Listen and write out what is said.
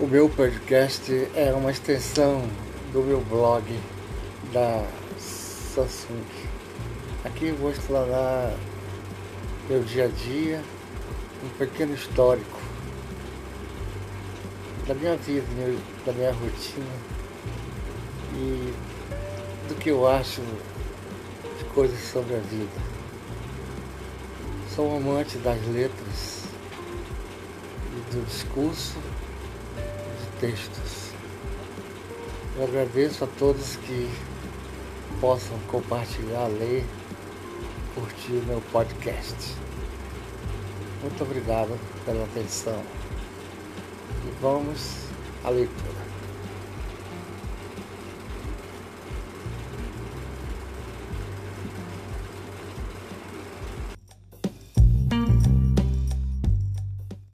O meu podcast é uma extensão do meu blog da Samsung. Aqui vou explorar meu dia a dia, um pequeno histórico da minha vida, da minha rotina e do que eu acho de coisas sobre a vida. Sou um amante das letras e do discurso textos. Eu agradeço a todos que possam compartilhar, ler, curtir o meu podcast. Muito obrigado pela atenção. E vamos à leitura.